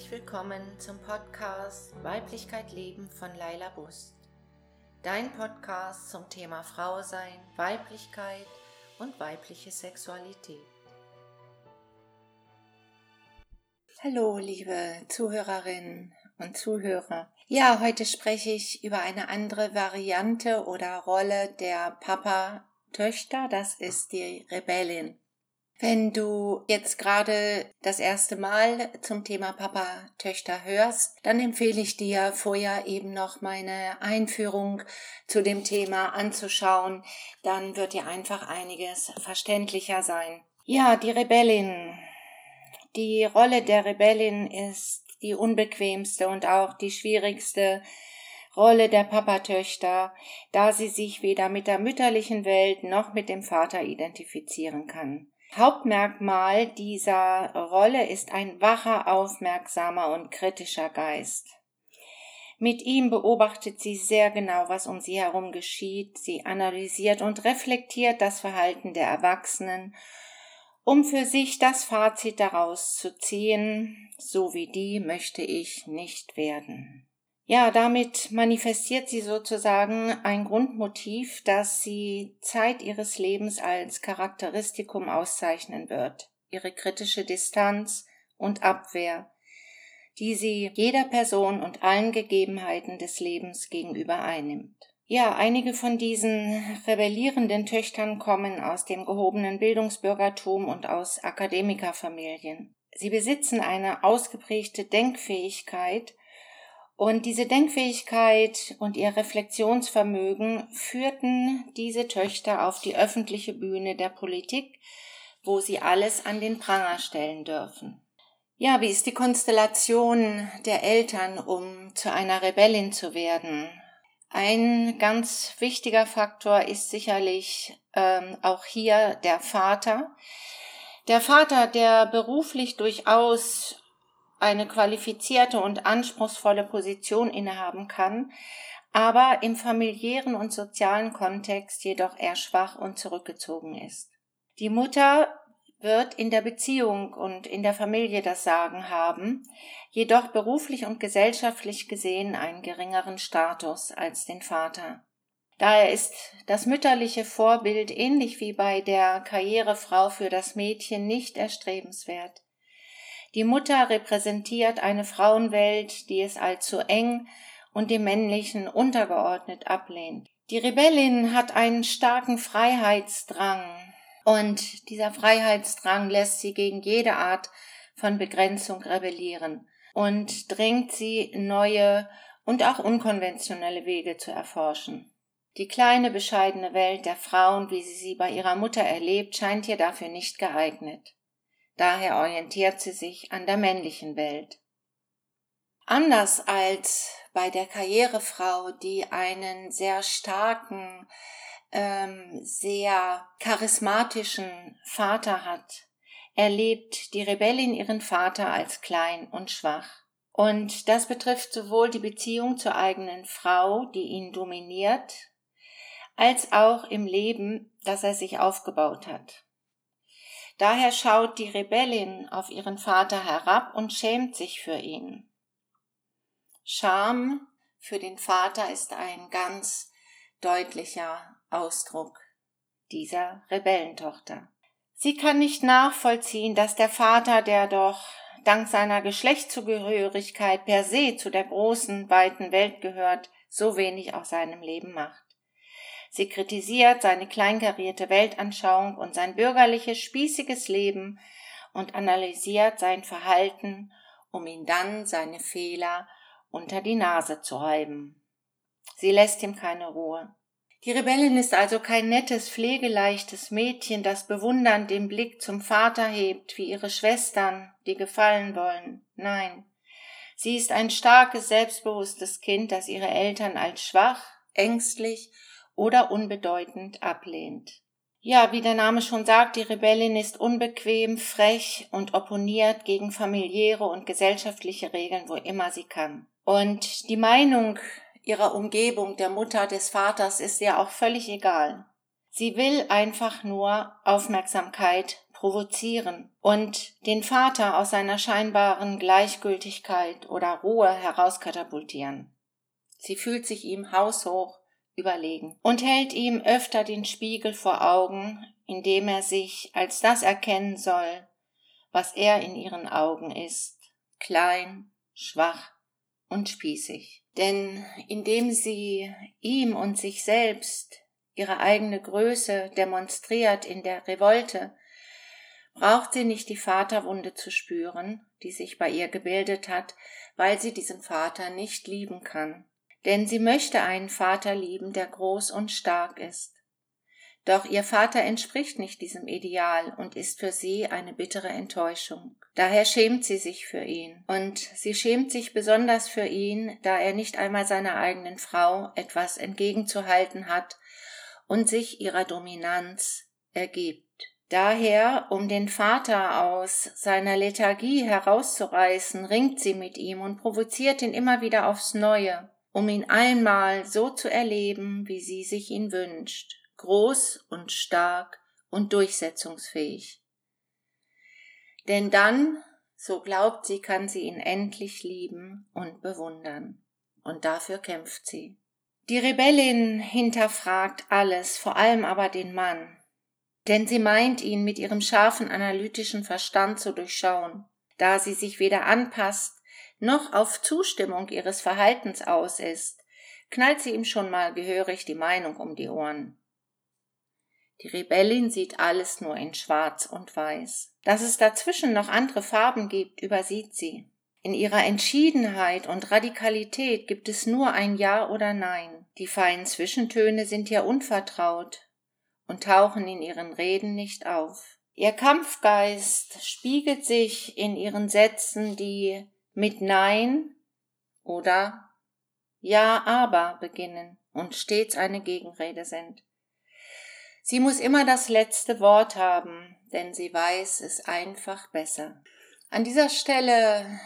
herzlich willkommen zum Podcast Weiblichkeit Leben von Laila Bust. Dein Podcast zum Thema Frau sein, Weiblichkeit und weibliche Sexualität. Hallo, liebe Zuhörerinnen und Zuhörer. Ja, heute spreche ich über eine andere Variante oder Rolle der Papa-Töchter. Das ist die Rebellin. Wenn du jetzt gerade das erste Mal zum Thema Papa Töchter hörst, dann empfehle ich dir vorher eben noch meine Einführung zu dem Thema anzuschauen. Dann wird dir einfach einiges verständlicher sein. Ja, die Rebellin. Die Rolle der Rebellin ist die unbequemste und auch die schwierigste Rolle der Papatöchter, da sie sich weder mit der mütterlichen Welt noch mit dem Vater identifizieren kann. Hauptmerkmal dieser Rolle ist ein wacher, aufmerksamer und kritischer Geist. Mit ihm beobachtet sie sehr genau, was um sie herum geschieht, sie analysiert und reflektiert das Verhalten der Erwachsenen, um für sich das Fazit daraus zu ziehen, so wie die möchte ich nicht werden. Ja, damit manifestiert sie sozusagen ein Grundmotiv, das sie Zeit ihres Lebens als Charakteristikum auszeichnen wird. Ihre kritische Distanz und Abwehr, die sie jeder Person und allen Gegebenheiten des Lebens gegenüber einnimmt. Ja, einige von diesen rebellierenden Töchtern kommen aus dem gehobenen Bildungsbürgertum und aus Akademikerfamilien. Sie besitzen eine ausgeprägte Denkfähigkeit und diese Denkfähigkeit und ihr Reflexionsvermögen führten diese Töchter auf die öffentliche Bühne der Politik, wo sie alles an den Pranger stellen dürfen. Ja, wie ist die Konstellation der Eltern, um zu einer Rebellin zu werden? Ein ganz wichtiger Faktor ist sicherlich ähm, auch hier der Vater. Der Vater, der beruflich durchaus eine qualifizierte und anspruchsvolle Position innehaben kann, aber im familiären und sozialen Kontext jedoch eher schwach und zurückgezogen ist. Die Mutter wird in der Beziehung und in der Familie das Sagen haben, jedoch beruflich und gesellschaftlich gesehen einen geringeren Status als den Vater. Daher ist das mütterliche Vorbild ähnlich wie bei der Karrierefrau für das Mädchen nicht erstrebenswert. Die Mutter repräsentiert eine Frauenwelt, die es allzu eng und dem Männlichen untergeordnet ablehnt. Die Rebellin hat einen starken Freiheitsdrang und dieser Freiheitsdrang lässt sie gegen jede Art von Begrenzung rebellieren und drängt sie, neue und auch unkonventionelle Wege zu erforschen. Die kleine, bescheidene Welt der Frauen, wie sie sie bei ihrer Mutter erlebt, scheint ihr dafür nicht geeignet. Daher orientiert sie sich an der männlichen Welt. Anders als bei der Karrierefrau, die einen sehr starken, ähm, sehr charismatischen Vater hat, erlebt die Rebellin ihren Vater als klein und schwach. Und das betrifft sowohl die Beziehung zur eigenen Frau, die ihn dominiert, als auch im Leben, das er sich aufgebaut hat. Daher schaut die Rebellin auf ihren Vater herab und schämt sich für ihn. Scham für den Vater ist ein ganz deutlicher Ausdruck dieser Rebellentochter. Sie kann nicht nachvollziehen, dass der Vater, der doch dank seiner Geschlechtszugehörigkeit per se zu der großen, weiten Welt gehört, so wenig aus seinem Leben macht. Sie kritisiert seine kleinkarierte Weltanschauung und sein bürgerliches, spießiges Leben und analysiert sein Verhalten, um ihn dann seine Fehler unter die Nase zu reiben. Sie lässt ihm keine Ruhe. Die Rebellin ist also kein nettes, pflegeleichtes Mädchen, das bewundernd den Blick zum Vater hebt, wie ihre Schwestern, die gefallen wollen. Nein. Sie ist ein starkes, selbstbewusstes Kind, das ihre Eltern als schwach, ängstlich oder unbedeutend ablehnt. Ja, wie der Name schon sagt, die Rebellin ist unbequem, frech und opponiert gegen familiäre und gesellschaftliche Regeln, wo immer sie kann. Und die Meinung ihrer Umgebung, der Mutter, des Vaters, ist ihr auch völlig egal. Sie will einfach nur Aufmerksamkeit, provozieren und den Vater aus seiner scheinbaren Gleichgültigkeit oder Ruhe herauskatapultieren. Sie fühlt sich ihm haushoch überlegen und hält ihm öfter den Spiegel vor Augen, indem er sich als das erkennen soll, was er in ihren Augen ist, klein, schwach und spießig. Denn indem sie ihm und sich selbst ihre eigene Größe demonstriert in der Revolte, braucht sie nicht die Vaterwunde zu spüren, die sich bei ihr gebildet hat, weil sie diesen Vater nicht lieben kann. Denn sie möchte einen Vater lieben, der groß und stark ist. Doch ihr Vater entspricht nicht diesem Ideal und ist für sie eine bittere Enttäuschung. Daher schämt sie sich für ihn. Und sie schämt sich besonders für ihn, da er nicht einmal seiner eigenen Frau etwas entgegenzuhalten hat und sich ihrer Dominanz ergibt. Daher, um den Vater aus seiner Lethargie herauszureißen, ringt sie mit ihm und provoziert ihn immer wieder aufs Neue, um ihn einmal so zu erleben, wie sie sich ihn wünscht groß und stark und durchsetzungsfähig. Denn dann, so glaubt sie, kann sie ihn endlich lieben und bewundern. Und dafür kämpft sie. Die Rebellin hinterfragt alles, vor allem aber den Mann. Denn sie meint ihn mit ihrem scharfen analytischen Verstand zu durchschauen. Da sie sich weder anpasst, noch auf Zustimmung ihres Verhaltens aus ist, knallt sie ihm schon mal gehörig die Meinung um die Ohren. Die Rebellin sieht alles nur in Schwarz und Weiß. Dass es dazwischen noch andere Farben gibt, übersieht sie. In ihrer Entschiedenheit und Radikalität gibt es nur ein Ja oder Nein. Die feinen Zwischentöne sind ihr unvertraut und tauchen in ihren Reden nicht auf. Ihr Kampfgeist spiegelt sich in ihren Sätzen, die mit Nein oder Ja aber beginnen und stets eine Gegenrede sind. Sie muss immer das letzte Wort haben, denn sie weiß es einfach besser. An dieser Stelle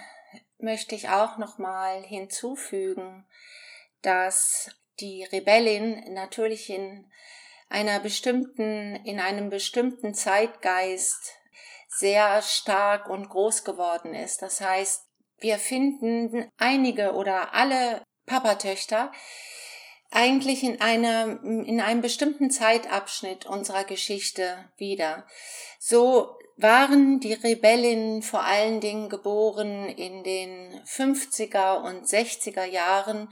möchte ich auch nochmal hinzufügen, dass die Rebellin natürlich in einer bestimmten, in einem bestimmten Zeitgeist sehr stark und groß geworden ist. Das heißt, wir finden einige oder alle Papatöchter, eigentlich in einer, in einem bestimmten Zeitabschnitt unserer Geschichte wieder. So waren die Rebellinnen vor allen Dingen geboren in den 50er und 60er Jahren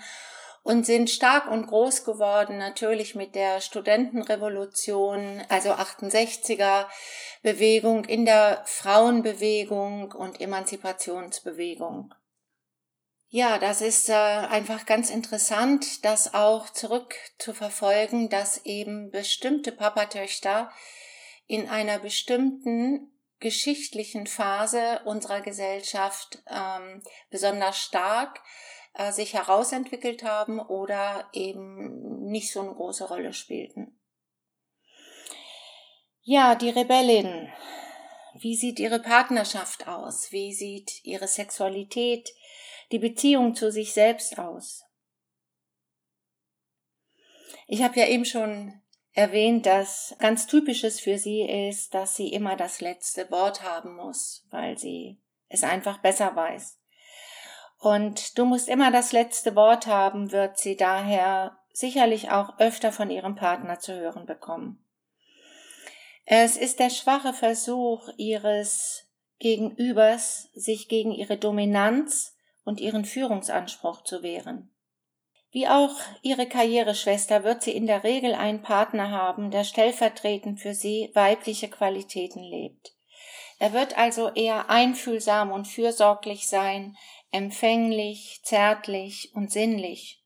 und sind stark und groß geworden, natürlich mit der Studentenrevolution, also 68er Bewegung, in der Frauenbewegung und Emanzipationsbewegung. Ja, das ist äh, einfach ganz interessant, das auch zurück zu verfolgen, dass eben bestimmte Papatöchter in einer bestimmten geschichtlichen Phase unserer Gesellschaft ähm, besonders stark äh, sich herausentwickelt haben oder eben nicht so eine große Rolle spielten. Ja, die Rebellin. Wie sieht ihre Partnerschaft aus? Wie sieht ihre Sexualität die Beziehung zu sich selbst aus. Ich habe ja eben schon erwähnt, dass ganz typisches für sie ist, dass sie immer das letzte Wort haben muss, weil sie es einfach besser weiß. Und du musst immer das letzte Wort haben, wird sie daher sicherlich auch öfter von ihrem Partner zu hören bekommen. Es ist der schwache Versuch ihres Gegenübers, sich gegen ihre Dominanz und ihren Führungsanspruch zu wehren. Wie auch ihre Karriereschwester wird sie in der Regel einen Partner haben, der stellvertretend für sie weibliche Qualitäten lebt. Er wird also eher einfühlsam und fürsorglich sein, empfänglich, zärtlich und sinnlich.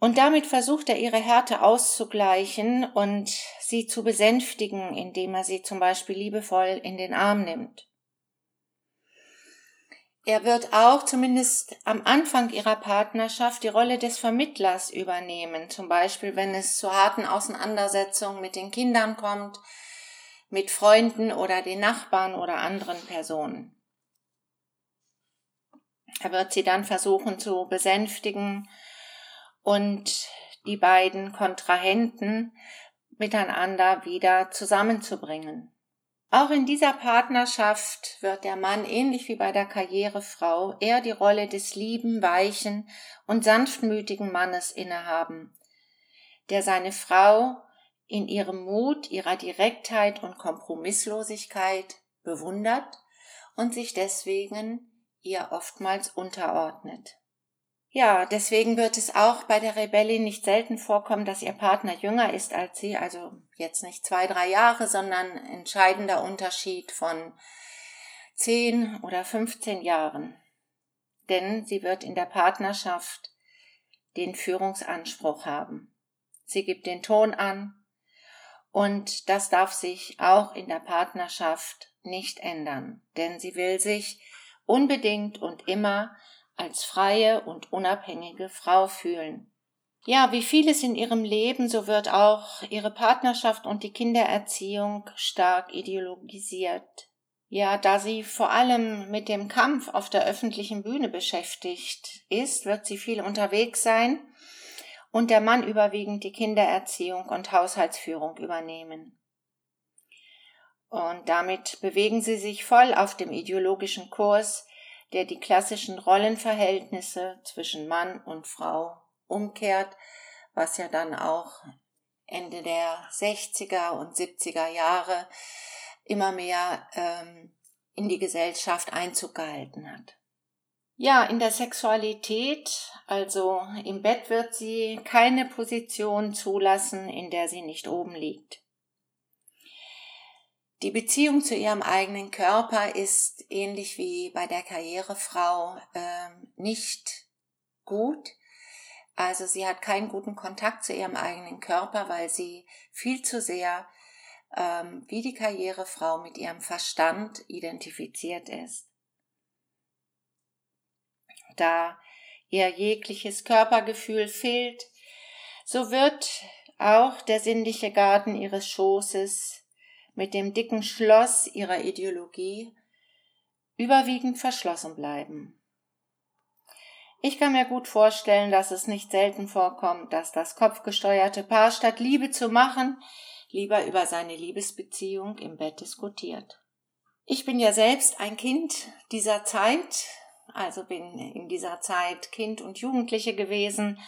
Und damit versucht er ihre Härte auszugleichen und sie zu besänftigen, indem er sie zum Beispiel liebevoll in den Arm nimmt. Er wird auch zumindest am Anfang ihrer Partnerschaft die Rolle des Vermittlers übernehmen, zum Beispiel wenn es zu harten Auseinandersetzungen mit den Kindern kommt, mit Freunden oder den Nachbarn oder anderen Personen. Er wird sie dann versuchen zu besänftigen und die beiden Kontrahenten miteinander wieder zusammenzubringen. Auch in dieser Partnerschaft wird der Mann ähnlich wie bei der Karrierefrau eher die Rolle des lieben, weichen und sanftmütigen Mannes innehaben, der seine Frau in ihrem Mut, ihrer Direktheit und Kompromisslosigkeit bewundert und sich deswegen ihr oftmals unterordnet. Ja, deswegen wird es auch bei der Rebellin nicht selten vorkommen, dass ihr Partner jünger ist als sie, also jetzt nicht zwei, drei Jahre, sondern entscheidender Unterschied von zehn oder 15 Jahren. Denn sie wird in der Partnerschaft den Führungsanspruch haben. Sie gibt den Ton an und das darf sich auch in der Partnerschaft nicht ändern, denn sie will sich unbedingt und immer als freie und unabhängige Frau fühlen. Ja, wie vieles in ihrem Leben, so wird auch ihre Partnerschaft und die Kindererziehung stark ideologisiert. Ja, da sie vor allem mit dem Kampf auf der öffentlichen Bühne beschäftigt ist, wird sie viel unterwegs sein und der Mann überwiegend die Kindererziehung und Haushaltsführung übernehmen. Und damit bewegen sie sich voll auf dem ideologischen Kurs, der die klassischen Rollenverhältnisse zwischen Mann und Frau umkehrt, was ja dann auch Ende der 60er und 70er Jahre immer mehr ähm, in die Gesellschaft Einzug gehalten hat. Ja, in der Sexualität, also im Bett wird sie keine Position zulassen, in der sie nicht oben liegt. Die Beziehung zu ihrem eigenen Körper ist ähnlich wie bei der Karrierefrau äh, nicht gut. Also sie hat keinen guten Kontakt zu ihrem eigenen Körper, weil sie viel zu sehr ähm, wie die Karrierefrau mit ihrem Verstand identifiziert ist. Da ihr jegliches Körpergefühl fehlt, so wird auch der sinnliche Garten ihres Schoßes mit dem dicken Schloss ihrer Ideologie überwiegend verschlossen bleiben. Ich kann mir gut vorstellen, dass es nicht selten vorkommt, dass das kopfgesteuerte Paar statt Liebe zu machen, lieber über seine Liebesbeziehung im Bett diskutiert. Ich bin ja selbst ein Kind dieser Zeit, also bin in dieser Zeit Kind und Jugendliche gewesen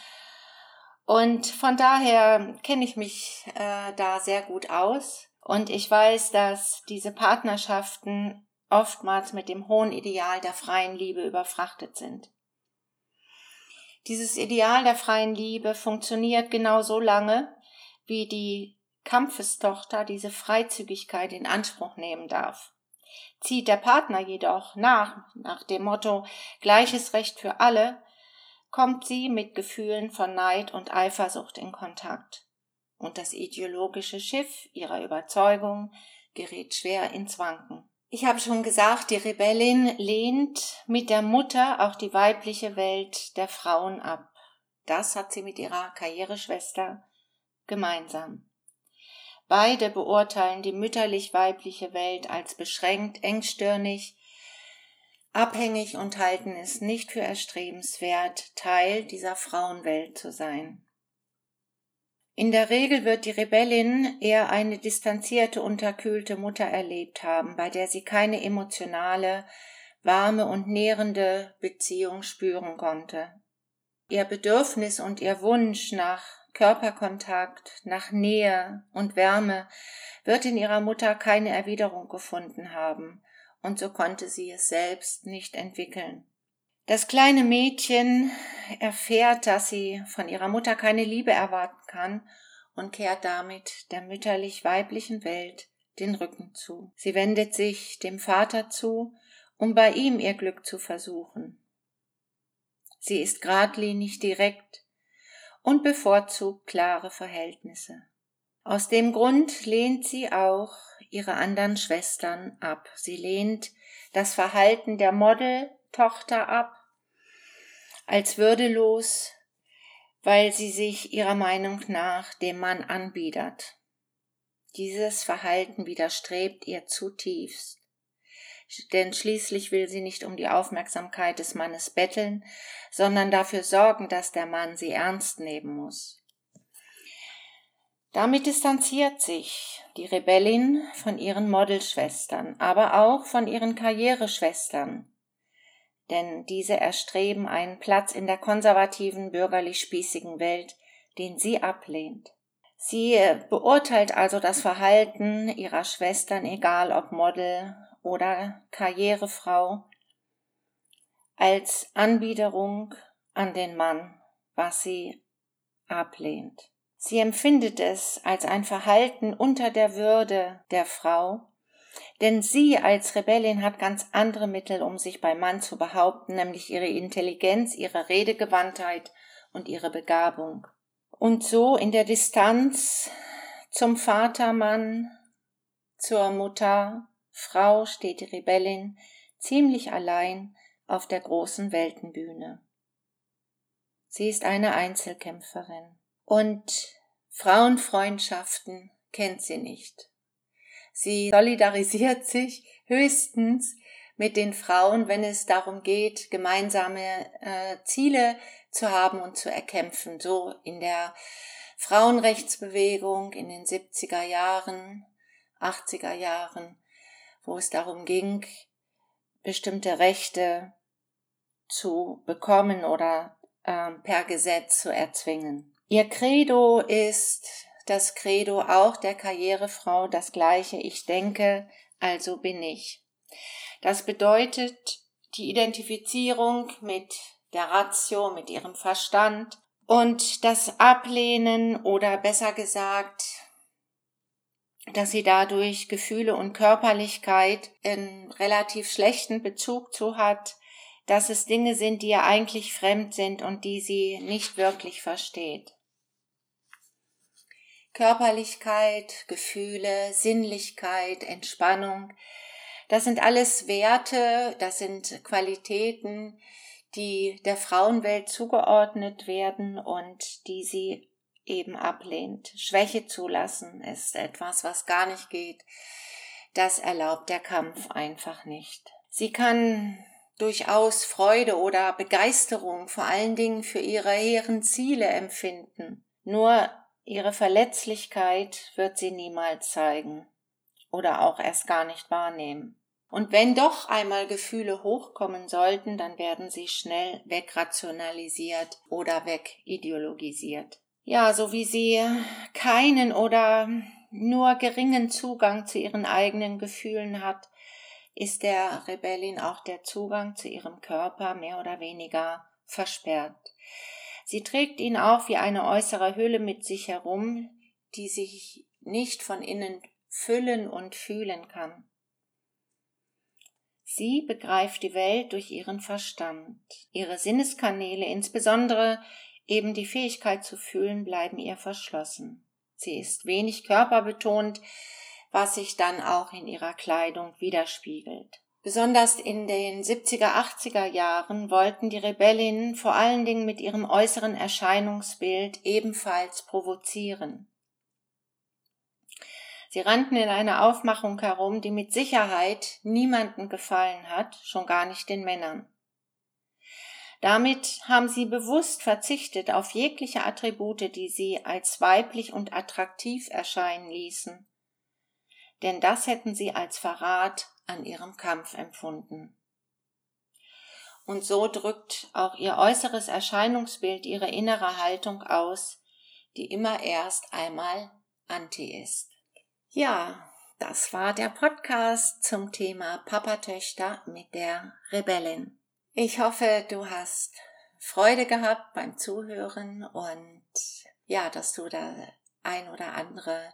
und von daher kenne ich mich äh, da sehr gut aus und ich weiß, dass diese Partnerschaften oftmals mit dem hohen Ideal der freien Liebe überfrachtet sind. Dieses Ideal der freien Liebe funktioniert genau so lange, wie die Kampfestochter diese Freizügigkeit in Anspruch nehmen darf. Zieht der Partner jedoch nach, nach dem Motto gleiches Recht für alle, kommt sie mit Gefühlen von Neid und Eifersucht in Kontakt und das ideologische Schiff ihrer Überzeugung gerät schwer ins Wanken. Ich habe schon gesagt, die Rebellin lehnt mit der Mutter auch die weibliche Welt der Frauen ab. Das hat sie mit ihrer Karriereschwester gemeinsam. Beide beurteilen die mütterlich-weibliche Welt als beschränkt, engstirnig, abhängig und halten es nicht für erstrebenswert, Teil dieser Frauenwelt zu sein. In der Regel wird die Rebellin eher eine distanzierte, unterkühlte Mutter erlebt haben, bei der sie keine emotionale, warme und nährende Beziehung spüren konnte. Ihr Bedürfnis und ihr Wunsch nach Körperkontakt, nach Nähe und Wärme wird in ihrer Mutter keine Erwiderung gefunden haben, und so konnte sie es selbst nicht entwickeln. Das kleine Mädchen erfährt, dass sie von ihrer Mutter keine Liebe erwarten kann und kehrt damit der mütterlich-weiblichen Welt den Rücken zu. Sie wendet sich dem Vater zu, um bei ihm ihr Glück zu versuchen. Sie ist geradlinig direkt und bevorzugt klare Verhältnisse. Aus dem Grund lehnt sie auch ihre anderen Schwestern ab. Sie lehnt das Verhalten der Modeltochter ab als würdelos, weil sie sich ihrer Meinung nach dem Mann anbiedert. Dieses Verhalten widerstrebt ihr zutiefst, denn schließlich will sie nicht um die Aufmerksamkeit des Mannes betteln, sondern dafür sorgen, dass der Mann sie ernst nehmen muss. Damit distanziert sich die Rebellin von ihren Modelschwestern, aber auch von ihren Karriereschwestern, denn diese erstreben einen Platz in der konservativen bürgerlich-spießigen Welt, den sie ablehnt. Sie beurteilt also das Verhalten ihrer Schwestern, egal ob Model oder Karrierefrau, als Anbiederung an den Mann, was sie ablehnt. Sie empfindet es als ein Verhalten unter der Würde der Frau, denn sie als Rebellin hat ganz andere Mittel, um sich beim Mann zu behaupten, nämlich ihre Intelligenz, ihre Redegewandtheit und ihre Begabung. Und so in der Distanz zum Vatermann, zur Mutter, Frau steht die Rebellin ziemlich allein auf der großen Weltenbühne. Sie ist eine Einzelkämpferin und Frauenfreundschaften kennt sie nicht. Sie solidarisiert sich höchstens mit den Frauen, wenn es darum geht, gemeinsame äh, Ziele zu haben und zu erkämpfen. So in der Frauenrechtsbewegung in den 70er Jahren, 80er Jahren, wo es darum ging, bestimmte Rechte zu bekommen oder äh, per Gesetz zu erzwingen. Ihr Credo ist das Credo auch der Karrierefrau das gleiche. Ich denke, also bin ich. Das bedeutet die Identifizierung mit der Ratio, mit ihrem Verstand und das Ablehnen oder besser gesagt, dass sie dadurch Gefühle und Körperlichkeit in relativ schlechten Bezug zu hat, dass es Dinge sind, die ihr eigentlich fremd sind und die sie nicht wirklich versteht. Körperlichkeit, Gefühle, Sinnlichkeit, Entspannung. Das sind alles Werte, das sind Qualitäten, die der Frauenwelt zugeordnet werden und die sie eben ablehnt. Schwäche zulassen ist etwas, was gar nicht geht. Das erlaubt der Kampf einfach nicht. Sie kann durchaus Freude oder Begeisterung vor allen Dingen für ihre hehren Ziele empfinden. Nur Ihre Verletzlichkeit wird sie niemals zeigen oder auch erst gar nicht wahrnehmen. Und wenn doch einmal Gefühle hochkommen sollten, dann werden sie schnell wegrationalisiert oder wegideologisiert. Ja, so wie sie keinen oder nur geringen Zugang zu ihren eigenen Gefühlen hat, ist der Rebellin auch der Zugang zu ihrem Körper mehr oder weniger versperrt. Sie trägt ihn auch wie eine äußere Hülle mit sich herum, die sich nicht von innen füllen und fühlen kann. Sie begreift die Welt durch ihren Verstand. Ihre Sinneskanäle, insbesondere eben die Fähigkeit zu fühlen, bleiben ihr verschlossen. Sie ist wenig körperbetont, was sich dann auch in ihrer Kleidung widerspiegelt. Besonders in den 70er, 80er Jahren wollten die Rebellinnen vor allen Dingen mit ihrem äußeren Erscheinungsbild ebenfalls provozieren. Sie rannten in einer Aufmachung herum, die mit Sicherheit niemanden gefallen hat, schon gar nicht den Männern. Damit haben sie bewusst verzichtet auf jegliche Attribute, die sie als weiblich und attraktiv erscheinen ließen. Denn das hätten sie als Verrat an ihrem Kampf empfunden. Und so drückt auch ihr äußeres Erscheinungsbild ihre innere Haltung aus, die immer erst einmal anti ist. Ja, das war der Podcast zum Thema Papatöchter mit der Rebellin. Ich hoffe, du hast Freude gehabt beim Zuhören und ja, dass du da ein oder andere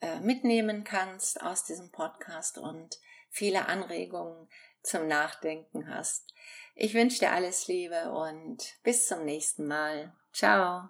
äh, mitnehmen kannst aus diesem Podcast und viele Anregungen zum Nachdenken hast. Ich wünsche dir alles Liebe und bis zum nächsten Mal. Ciao.